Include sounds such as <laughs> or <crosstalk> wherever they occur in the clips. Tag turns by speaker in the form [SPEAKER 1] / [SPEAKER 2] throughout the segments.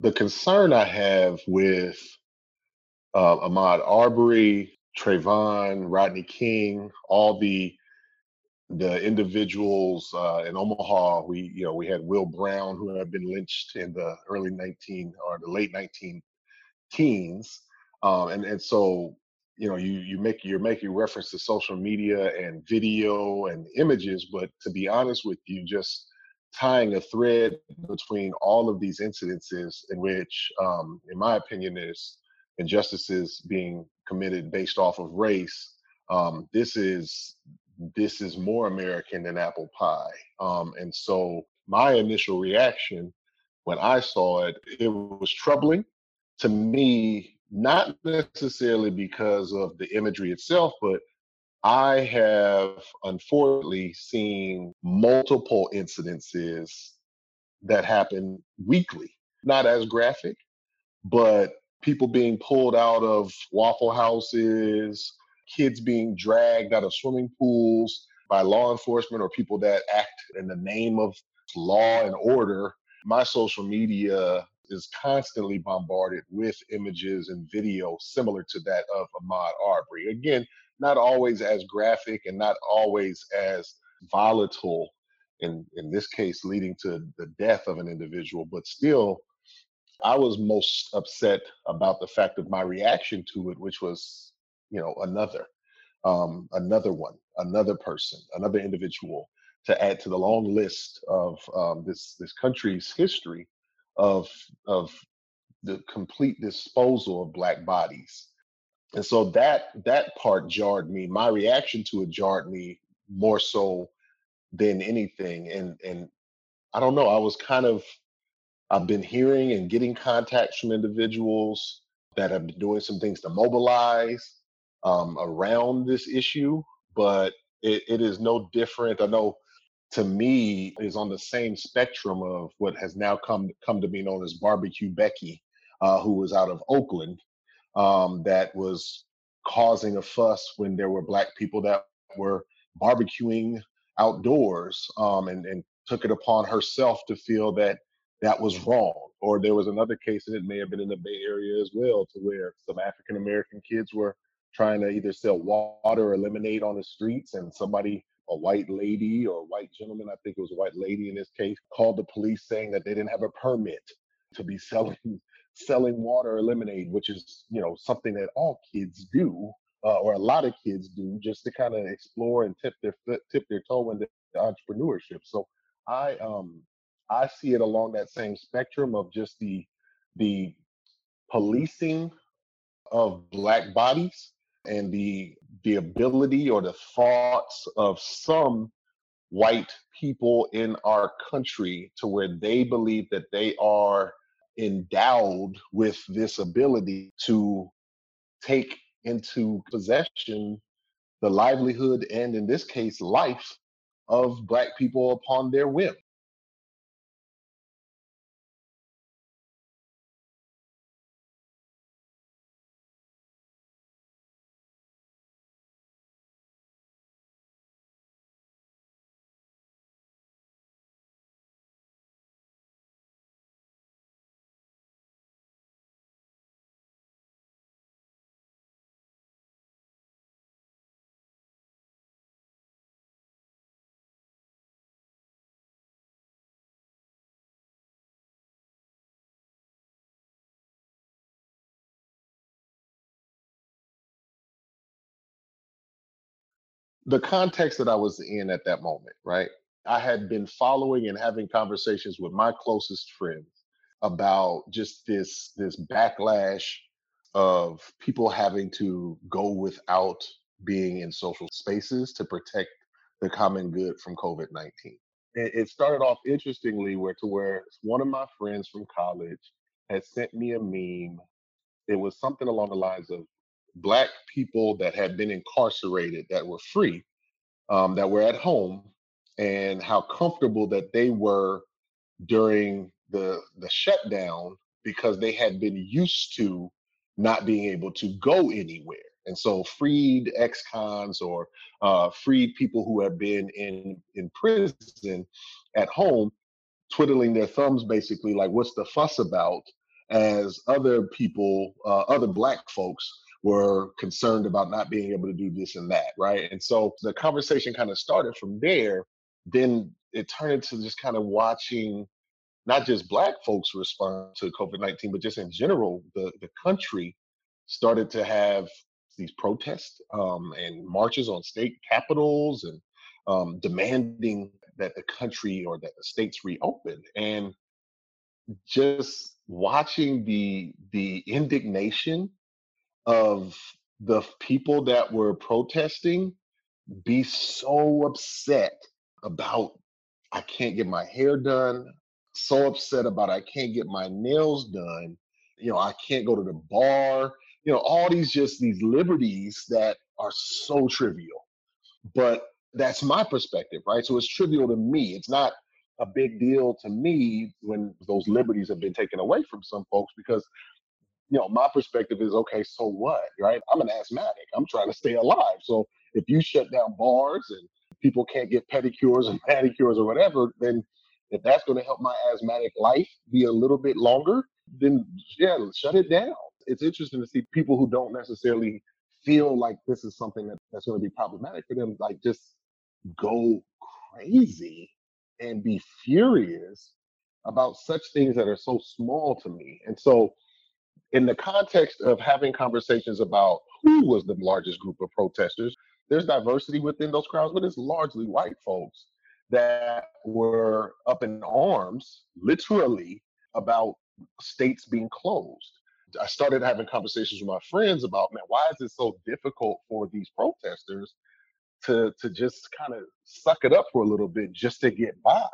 [SPEAKER 1] The concern I have with uh, Ahmaud Arbery, Trayvon, Rodney King, all the the individuals uh, in Omaha, we you know we had Will Brown who had been lynched in the early 19 or the late 19 teens, um, and and so you know you you make you're making reference to social media and video and images, but to be honest with you, just tying a thread between all of these incidences in which, um, in my opinion, there's injustices being committed based off of race. Um, this is this is more American than apple pie. Um, and so my initial reaction when I saw it, it was troubling to me, not necessarily because of the imagery itself, but I have unfortunately seen multiple incidences that happen weekly, not as graphic, but people being pulled out of waffle houses, kids being dragged out of swimming pools by law enforcement or people that act in the name of law and order. My social media is constantly bombarded with images and video similar to that of Ahmaud Arbery. Again, not always as graphic and not always as volatile in in this case leading to the death of an individual but still i was most upset about the fact of my reaction to it which was you know another um, another one another person another individual to add to the long list of um, this this country's history of of the complete disposal of black bodies and so that that part jarred me. My reaction to it jarred me more so than anything. And and i don't know i was kind of i've been hearing and getting contacts from individuals that have been doing some things to mobilize um, around this issue but it, it is no different. I know to me is on the same spectrum of what has now come come to be known as barbecue becky uh, who was out of oakland um, that was causing a fuss when there were black people that were barbecuing outdoors um, and, and took it upon herself to feel that that was wrong. Or there was another case, and it may have been in the Bay Area as well, to where some African American kids were trying to either sell water or lemonade on the streets, and somebody, a white lady or a white gentleman, I think it was a white lady in this case, called the police saying that they didn't have a permit to be <laughs> selling selling water or lemonade, which is you know something that all kids do, uh, or a lot of kids do, just to kind of explore and tip their foot, tip their toe into entrepreneurship. So I um I see it along that same spectrum of just the the policing of black bodies and the the ability or the thoughts of some white people in our country to where they believe that they are endowed with this ability to take into possession the livelihood and in this case life of black people upon their whim the context that I was in at that moment, right? I had been following and having conversations with my closest friends about just this this backlash of people having to go without being in social spaces to protect the common good from COVID-19. It, it started off interestingly where to where one of my friends from college had sent me a meme. It was something along the lines of black people that had been incarcerated that were free um, that were at home and how comfortable that they were during the the shutdown because they had been used to not being able to go anywhere. And so freed ex-cons or uh, freed people who have been in in prison at home twiddling their thumbs basically like what's the fuss about as other people uh, other black folks were concerned about not being able to do this and that right? And so the conversation kind of started from there then it turned into just kind of watching not just black folks respond to covid-19 but just in general the, the country started to have these protests um, and marches on state capitals and um, demanding that the country or that the states reopen. And just watching the the indignation of the people that were protesting be so upset about I can't get my hair done, so upset about I can't get my nails done, you know, I can't go to the bar, you know, all these just these liberties that are so trivial. But that's my perspective, right? So it's trivial to me. It's not a big deal to me when those liberties have been taken away from some folks because you know, my perspective is okay, so what, right? I'm an asthmatic. I'm trying to stay alive. So if you shut down bars and people can't get pedicures and <laughs> manicures or whatever, then if that's going to help my asthmatic life be a little bit longer, then yeah, shut it down. It's interesting to see people who don't necessarily feel like this is something that, that's going to be problematic for them, like just go crazy and be furious about such things that are so small to me. And so in the context of having conversations about who was the largest group of protesters, there's diversity within those crowds, but it's largely white folks that were up in arms, literally, about states being closed. I started having conversations with my friends about, man, why is it so difficult for these protesters to to just kind of suck it up for a little bit just to get by?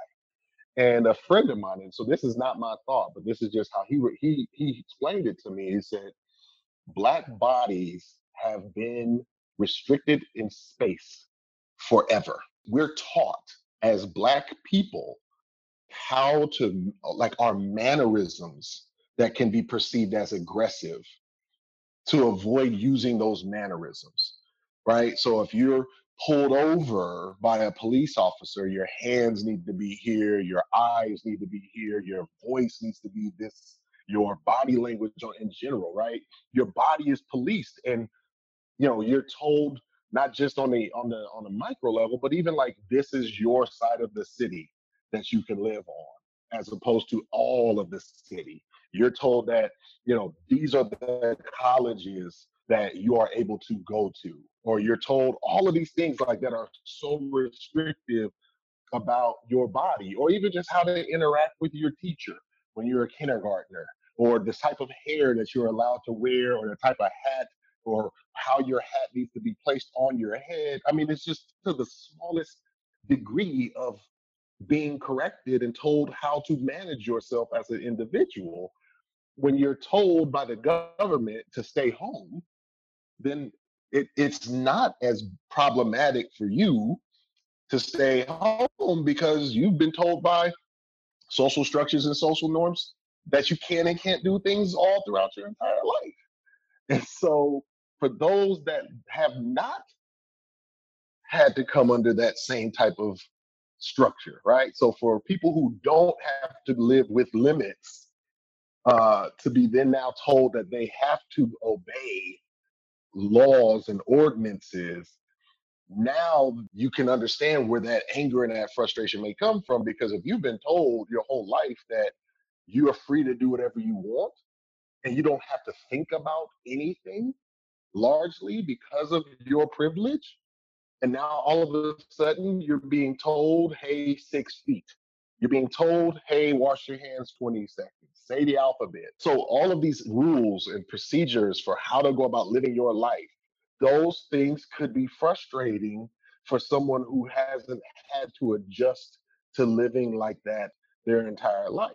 [SPEAKER 1] And a friend of mine, and so this is not my thought, but this is just how he he he explained it to me. He said, "Black bodies have been restricted in space forever. We're taught as Black people how to like our mannerisms that can be perceived as aggressive to avoid using those mannerisms, right? So if you're pulled over by a police officer, your hands need to be here, your eyes need to be here, your voice needs to be this, your body language in general, right? Your body is policed and you know, you're told not just on the on the on the micro level, but even like this is your side of the city that you can live on, as opposed to all of the city. You're told that, you know, these are the colleges that you are able to go to, or you're told all of these things like that are so restrictive about your body, or even just how to interact with your teacher when you're a kindergartner, or the type of hair that you're allowed to wear, or the type of hat, or how your hat needs to be placed on your head. I mean, it's just to the smallest degree of being corrected and told how to manage yourself as an individual. When you're told by the government to stay home, then it, it's not as problematic for you to stay home because you've been told by social structures and social norms that you can and can't do things all throughout your entire life. And so, for those that have not had to come under that same type of structure, right? So, for people who don't have to live with limits, uh, to be then now told that they have to obey laws and ordinances now you can understand where that anger and that frustration may come from because if you've been told your whole life that you are free to do whatever you want and you don't have to think about anything largely because of your privilege and now all of a sudden you're being told hey six feet. You're being told hey wash your hands 20 seconds say the alphabet so all of these rules and procedures for how to go about living your life those things could be frustrating for someone who hasn't had to adjust to living like that their entire life.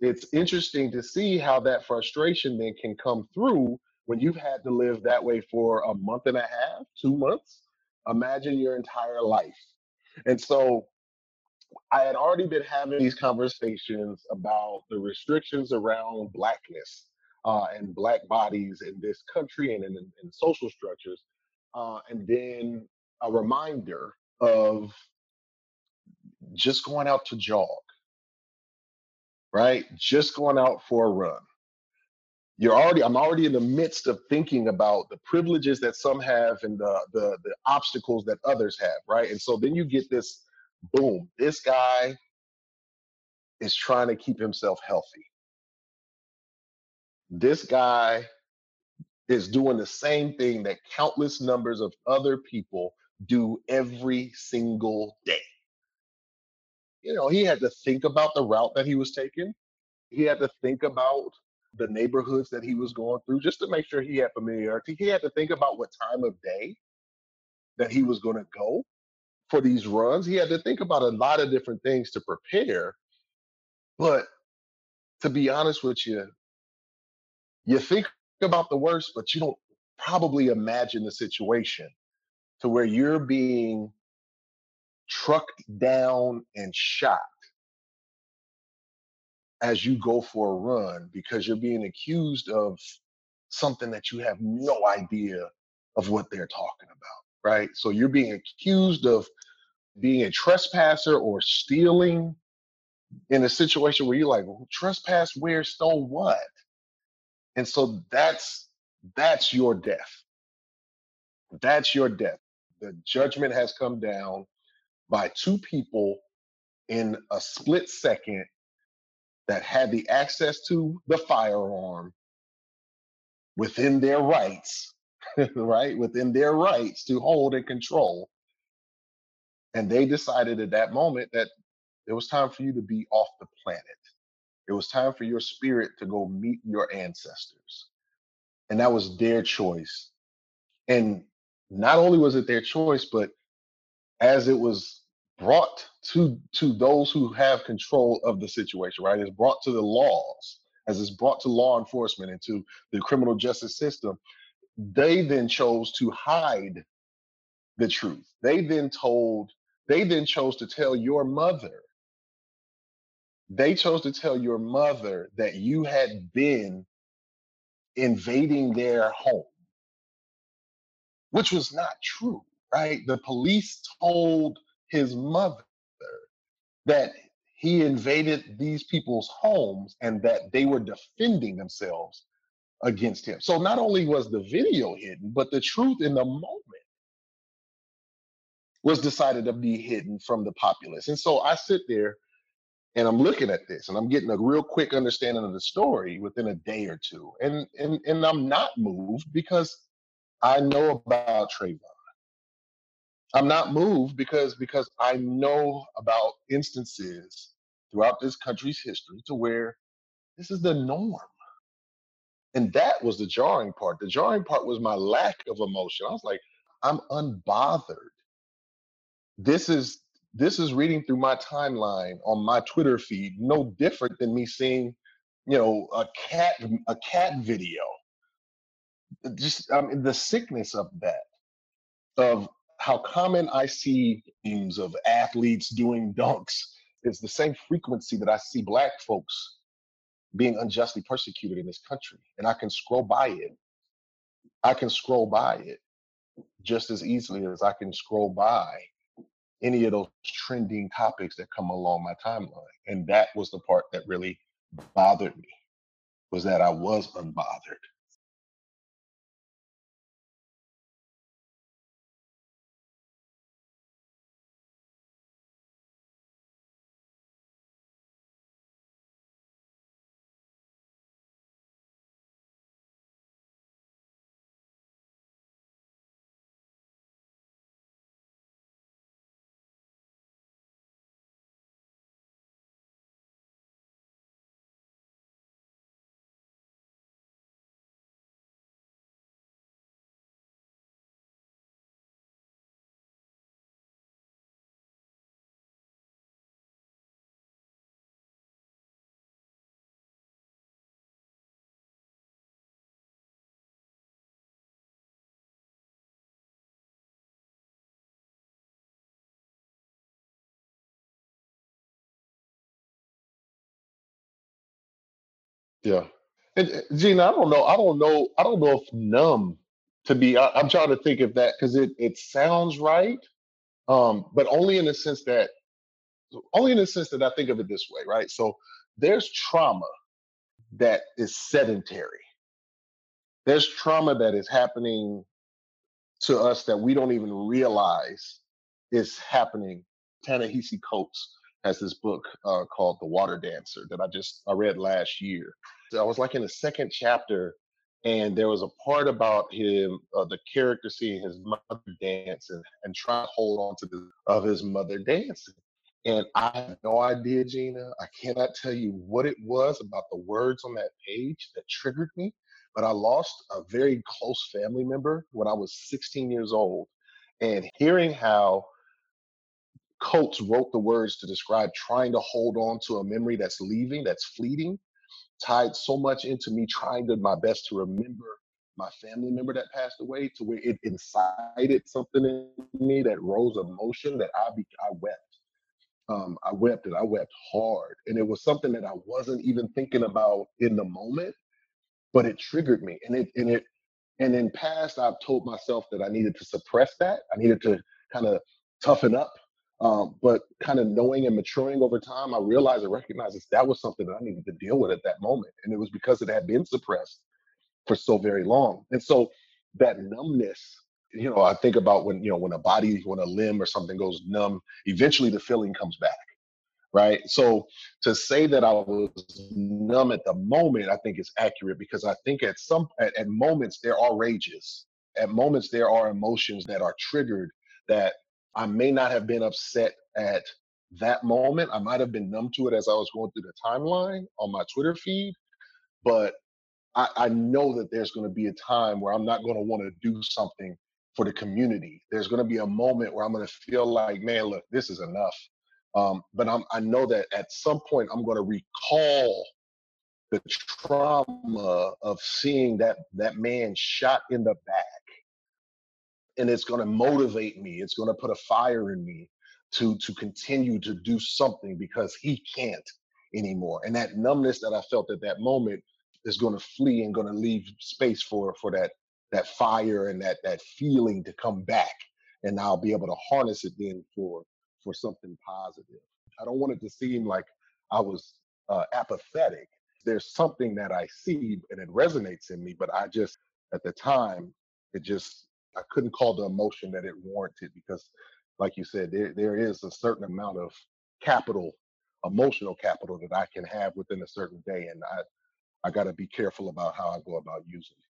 [SPEAKER 1] It's interesting to see how that frustration then can come through when you've had to live that way for a month and a half, two months. Imagine your entire life. And so I had already been having these conversations about the restrictions around blackness uh, and black bodies in this country and in, in social structures, uh, and then a reminder of just going out to jog, right? Just going out for a run. You're already, I'm already in the midst of thinking about the privileges that some have and the the, the obstacles that others have, right? And so then you get this boom, this guy is trying to keep himself healthy. This guy is doing the same thing that countless numbers of other people do every single day. You know, he had to think about the route that he was taking. He had to think about the neighborhoods that he was going through just to make sure he had familiarity. He had to think about what time of day that he was going to go for these runs. He had to think about a lot of different things to prepare. But to be honest with you, you think about the worst, but you don't probably imagine the situation to where you're being trucked down and shot as you go for a run because you're being accused of something that you have no idea of what they're talking about, right? So you're being accused of being a trespasser or stealing in a situation where you're like, well, trespass where, stole what? And so that's that's your death. That's your death. The judgment has come down by two people in a split second that had the access to the firearm within their rights, <laughs> right? Within their rights to hold and control and they decided at that moment that it was time for you to be off the planet. It was time for your spirit to go meet your ancestors. And that was their choice. And not only was it their choice, but as it was brought to to those who have control of the situation, right? It's brought to the laws, as it's brought to law enforcement and to the criminal justice system. They then chose to hide the truth. They then told they then chose to tell your mother, they chose to tell your mother that you had been invading their home, which was not true, right? The police told his mother that he invaded these people's homes and that they were defending themselves against him. So not only was the video hidden, but the truth in the moment was decided to be hidden from the populace. And so I sit there and I'm looking at this and I'm getting a real quick understanding of the story within a day or two. And and and I'm not moved because I know about Trayvon. I'm not moved because because I know about instances throughout this country's history to where this is the norm. And that was the jarring part. The jarring part was my lack of emotion. I was like, I'm unbothered. This is this is reading through my timeline on my Twitter feed, no different than me seeing, you know, a cat a cat video. Just I mean, the sickness of that, of how common I see memes of athletes doing dunks is the same frequency that I see black folks being unjustly persecuted in this country. And I can scroll by it. I can scroll by it just as easily as I can scroll by any of those trending topics that come along my timeline. And that was the part that really bothered me was that I was unbothered. Yeah. And uh, Gina, I don't know. I don't know. I don't know if numb to be. I, I'm trying to think of that because it it sounds right, um, but only in the sense that only in the sense that I think of it this way, right? So there's trauma that is sedentary. There's trauma that is happening to us that we don't even realize is happening. Ta-Nehisi Coates has this book uh, called The Water Dancer that I just I read last year. So I was like in the second chapter, and there was a part about him, uh, the character seeing his mother dance and, and trying to hold on to the of his mother dancing. And I have no idea, Gina. I cannot tell you what it was about the words on that page that triggered me. But I lost a very close family member when I was 16 years old. And hearing how Coates wrote the words to describe trying to hold on to a memory that's leaving, that's fleeting, tied so much into me trying to my best to remember my family member that passed away to where it incited something in me that rose emotion that I be, I wept. Um, I wept and I wept hard. And it was something that I wasn't even thinking about in the moment, but it triggered me. And it and it and in past I've told myself that I needed to suppress that. I needed to kind of toughen up um, but kind of knowing and maturing over time, I realized and recognized that that was something that I needed to deal with at that moment. And it was because it had been suppressed for so very long. And so that numbness, you know, I think about when, you know, when a body, when a limb or something goes numb, eventually the feeling comes back. Right. So to say that I was numb at the moment, I think is accurate because I think at some at, at moments there are rages. At moments there are emotions that are triggered that I may not have been upset at that moment. I might have been numb to it as I was going through the timeline on my Twitter feed, but I, I know that there's going to be a time where I'm not going to want to do something for the community. There's going to be a moment where I'm going to feel like, man, look, this is enough. Um, but I'm, I know that at some point I'm going to recall the trauma of seeing that that man shot in the back and it's going to motivate me it's going to put a fire in me to to continue to do something because he can't anymore and that numbness that i felt at that moment is going to flee and going to leave space for for that that fire and that that feeling to come back and i'll be able to harness it then for for something positive. I don't want it to seem like i was uh, apathetic. There's something that i see and it resonates in me but i just at the time it just I couldn't call the emotion that it warranted because, like you said, there there is a certain amount of capital emotional capital that I can have within a certain day. And I, I got to be careful about how I go about using it.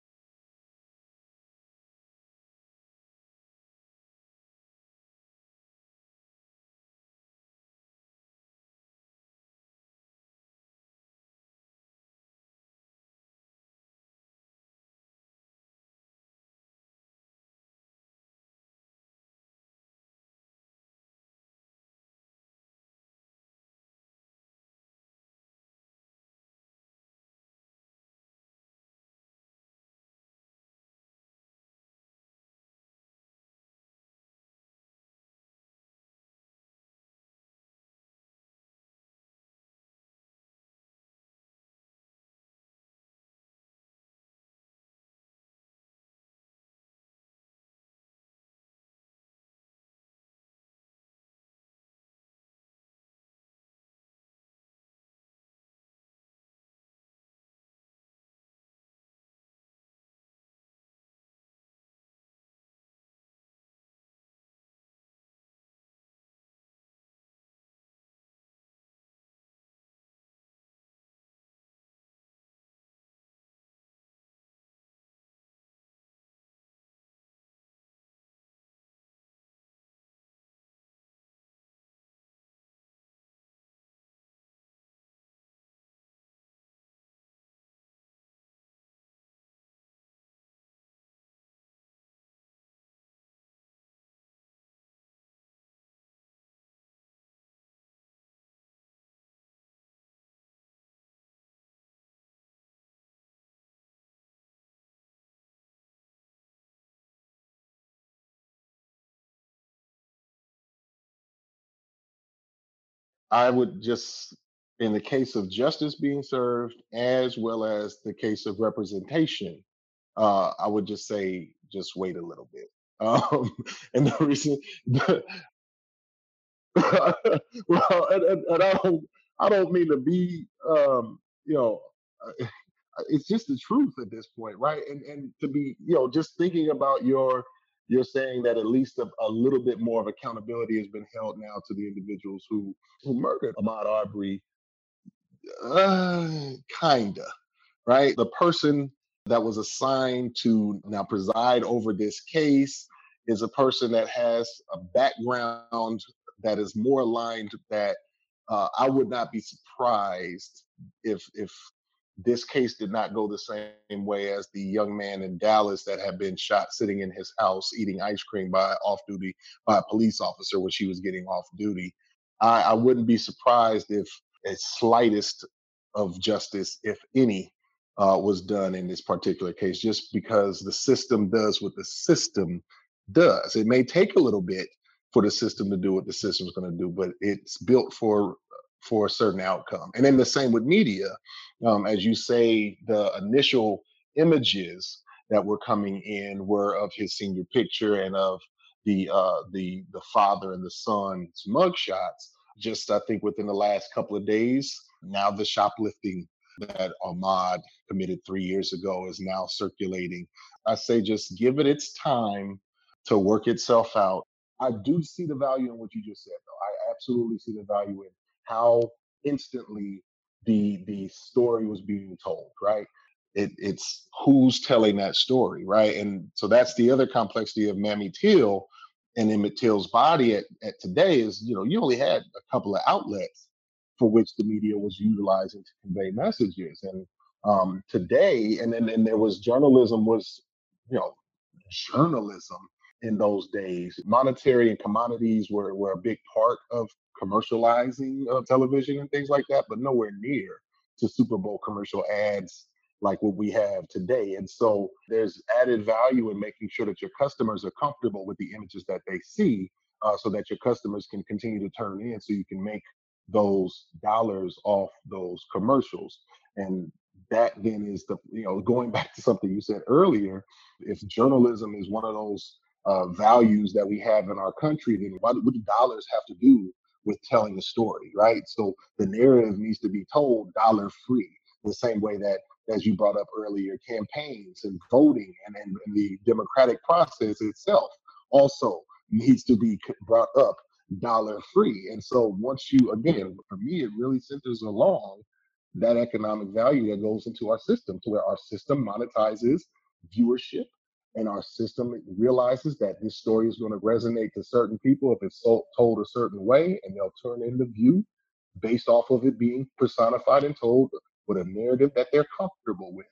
[SPEAKER 1] I would just, in the case of justice being served, as well as the case of representation, uh, I would just say, just wait a little bit. <laughs> Um, and the reason, <laughs> well, and, and, and I don't, I don't mean to be, um, you know, uh, <laughs> it's just the truth at this point, right? And and to be, you know, just thinking about your, you're saying that at least a, a little bit more of accountability has been held now to the individuals who who murdered Ahmaud Arbery. Uh, kinda, right? The person that was assigned to now preside over this case is a person that has a background that is more aligned that uh, I would not be surprised if if this case did not go the same way as the young man in Dallas that had been shot sitting in his house eating ice cream by off duty by a police officer when she was getting off duty. I, I wouldn't be surprised if a slightest of justice, if any, uh, was done in this particular case, just because the system does what the system does. It may take a little bit for the system to do what the system's going to do, but it's built for for a certain outcome. And then the same with media, um, as you say, the initial images that were coming in were of his senior picture and of the uh, the the father and the son's mugshots. Just I think within the last couple of days, now the shoplifting that Ahmaud committed three years ago is now circulating. I say just give it its time to work itself out. I do see the value in what you just said, though. I absolutely see the value in how instantly the the story was being told, right? It, it's who's telling that story, right? And so that's the other complexity of Mamie Till and Emmett Till's body at, at today is, you know, you only had a couple of outlets for which the media was utilizing to convey messages. And um, today, and then and there was journalism was, you know, journalism in those days. Monetary and commodities were, were a big part of commercializing uh, television and things like that, but nowhere near to Super Bowl commercial ads like what we have today. And so there's added value in making sure that your customers are comfortable with the images that they see uh, so that your customers can continue to turn in so you can make those dollars off those commercials. And that then is the, you know, going <laughs> back to something you said earlier, if journalism is one of those uh, values that we have in our country, then what, what do dollars have to do with telling a story, right? So the narrative needs to be told dollar free, the same way that, as you brought up earlier, campaigns and voting and, and, and the democratic process itself also needs to be brought up dollar free. And so once you, again, for me, it really centers along that economic value that goes into our system to where our system monetizes viewership and our system realizes that this story is going to resonate to certain people if it's told a certain way and they'll turn in the view based off of it being personified and told with a narrative that they're comfortable with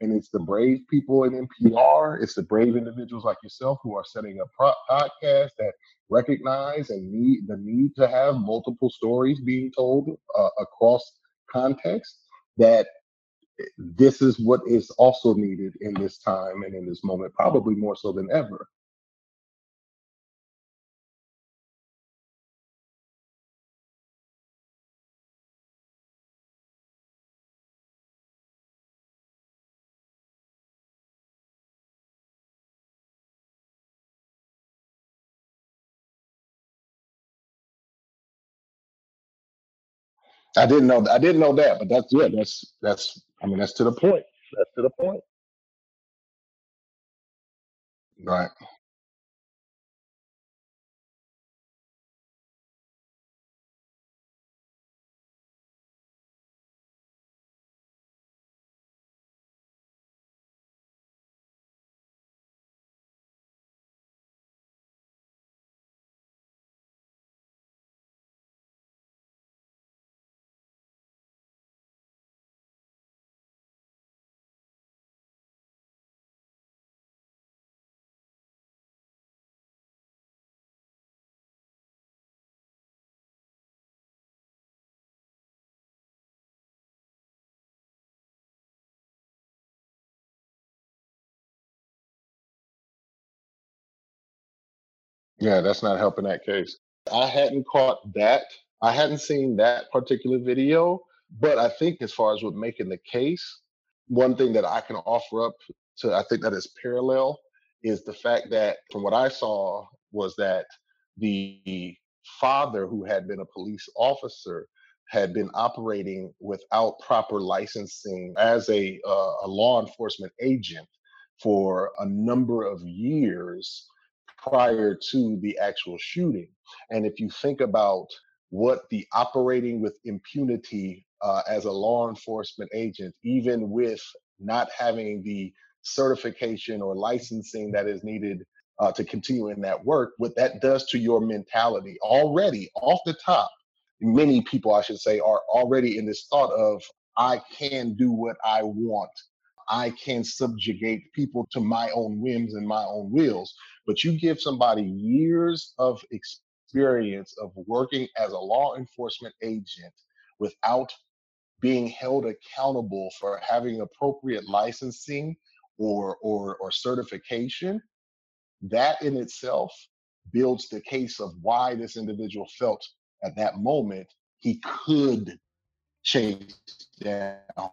[SPEAKER 1] and it's the brave people in NPR. It's the brave individuals like yourself who are setting up podcasts that recognize and need the need to have multiple stories being told uh, across context. That this is what is also needed in this time and in this moment, probably more so than ever. I didn't know. I didn't know that, but that's yeah. That's that's. I mean, that's to the point. That's to the point. Right. Yeah, that's not helping that case. I hadn't caught that. I hadn't seen that particular video, but I think as far as with making the case, one thing that I can offer up to I think that is parallel is the fact that from what I saw was that the father who had been a police officer had been operating without proper licensing as a uh, a law enforcement agent for a number of years prior to the actual shooting. And if you think about what the operating with impunity uh, as a law enforcement agent, even with not having the certification or licensing that is needed uh, to continue in that work, what that does to your mentality already off the top. Many people, I should say, are already in this thought of, I can do what I want I can subjugate people to my own whims and my own wills. But you give somebody years of experience of working as a law enforcement agent without being held accountable for having appropriate licensing or or or certification that in itself builds the case of why this individual felt at that moment he could chase down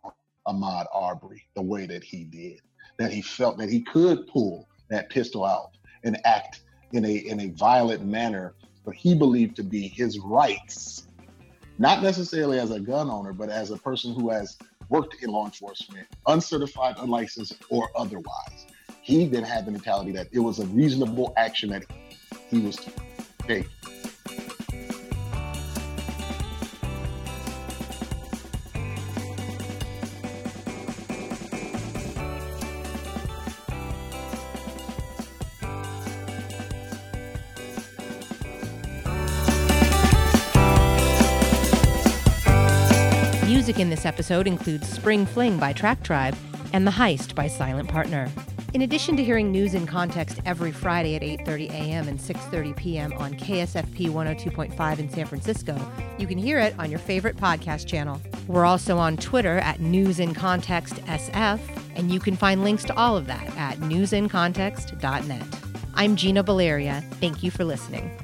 [SPEAKER 1] Ahmaud Arbery the way that he did, that he felt that he could pull that pistol out and act in a in a violent manner, but he believed to be his rights, not necessarily as a gun owner, but as a person who has worked in law enforcement, uncertified, unlicensed, or otherwise. He then had the mentality that it was a reasonable action that he was taking.
[SPEAKER 2] Music in this episode includes Spring Fling by Track Tribe and The Heist by Silent Partner. In addition to hearing news in context every Friday at 8:30 a.m. and 6:30 p.m. on KSFP 102.5 in San Francisco, you can hear it on your favorite podcast channel. We're also on Twitter at News in Context SF, and you can find links to all of that at newsincontext.net. I'm Gina Valeria. Thank you for listening.